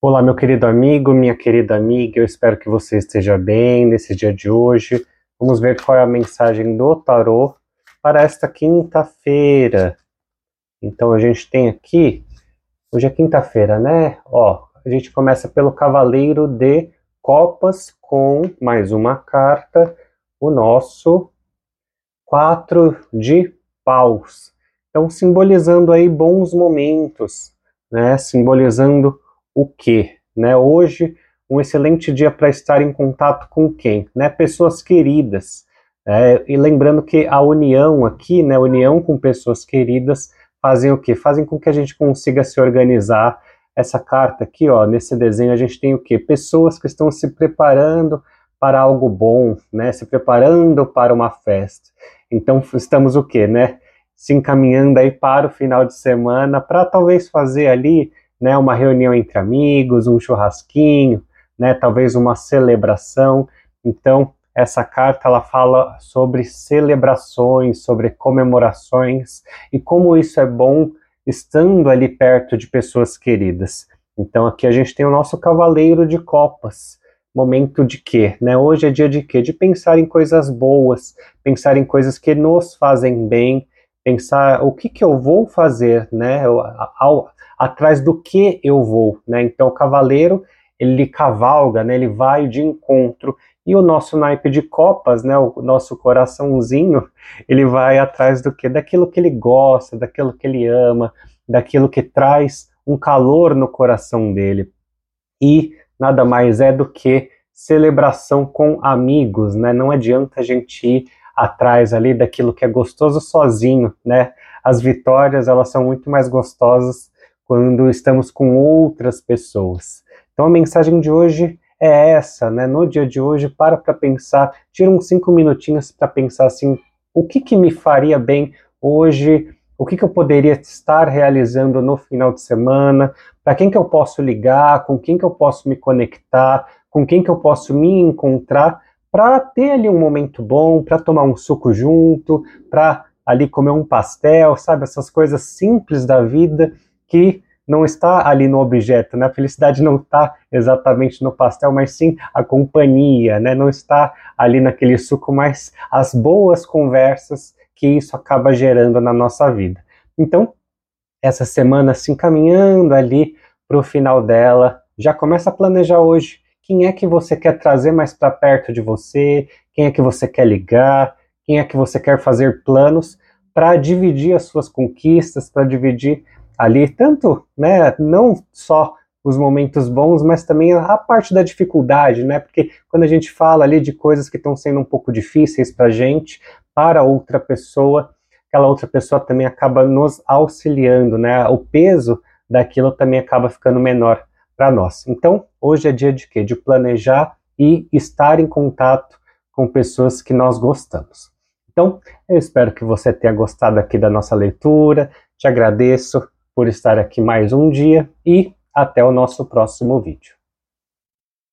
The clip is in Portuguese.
Olá, meu querido amigo, minha querida amiga, eu espero que você esteja bem nesse dia de hoje. Vamos ver qual é a mensagem do tarô para esta quinta-feira. Então a gente tem aqui, hoje é quinta-feira, né? Ó, a gente começa pelo Cavaleiro de Copas com mais uma carta, o nosso quatro de paus. Então simbolizando aí bons momentos, né? Simbolizando o que, né? Hoje um excelente dia para estar em contato com quem, né? Pessoas queridas. É, e lembrando que a união aqui, né? União com pessoas queridas fazem o que? Fazem com que a gente consiga se organizar. Essa carta aqui, ó, nesse desenho a gente tem o que? Pessoas que estão se preparando para algo bom, né? Se preparando para uma festa. Então estamos o que, né? Se encaminhando aí para o final de semana para talvez fazer ali né, uma reunião entre amigos, um churrasquinho, né, talvez uma celebração. Então, essa carta ela fala sobre celebrações, sobre comemorações e como isso é bom estando ali perto de pessoas queridas. Então aqui a gente tem o nosso cavaleiro de copas. Momento de quê? Né? Hoje é dia de quê? De pensar em coisas boas, pensar em coisas que nos fazem bem, pensar o que, que eu vou fazer, né? Ao, atrás do que eu vou, né? Então o cavaleiro ele cavalga, né? Ele vai de encontro e o nosso naipe de copas, né? O nosso coraçãozinho, ele vai atrás do que? Daquilo que ele gosta, daquilo que ele ama, daquilo que traz um calor no coração dele. E nada mais é do que celebração com amigos, né? Não adianta a gente ir atrás ali daquilo que é gostoso sozinho, né? As vitórias, elas são muito mais gostosas quando estamos com outras pessoas. Então a mensagem de hoje é essa, né? No dia de hoje, para para pensar, tira uns cinco minutinhos para pensar assim, o que que me faria bem hoje, o que que eu poderia estar realizando no final de semana, para quem que eu posso ligar, com quem que eu posso me conectar, com quem que eu posso me encontrar, para ter ali um momento bom, para tomar um suco junto, para ali comer um pastel, sabe? Essas coisas simples da vida que não está ali no objeto, né? A felicidade não está exatamente no pastel, mas sim a companhia, né? Não está ali naquele suco, mas as boas conversas que isso acaba gerando na nossa vida. Então, essa semana se encaminhando ali para o final dela, já começa a planejar hoje quem é que você quer trazer mais para perto de você, quem é que você quer ligar, quem é que você quer fazer planos para dividir as suas conquistas, para dividir ali, tanto, né, não só os momentos bons, mas também a parte da dificuldade, né? Porque quando a gente fala ali de coisas que estão sendo um pouco difíceis para a gente, para outra pessoa, aquela outra pessoa também acaba nos auxiliando, né? O peso daquilo também acaba ficando menor para nós. Então, hoje é dia de quê? De planejar e estar em contato com pessoas que nós gostamos. Então, eu espero que você tenha gostado aqui da nossa leitura. Te agradeço por estar aqui mais um dia e até o nosso próximo vídeo.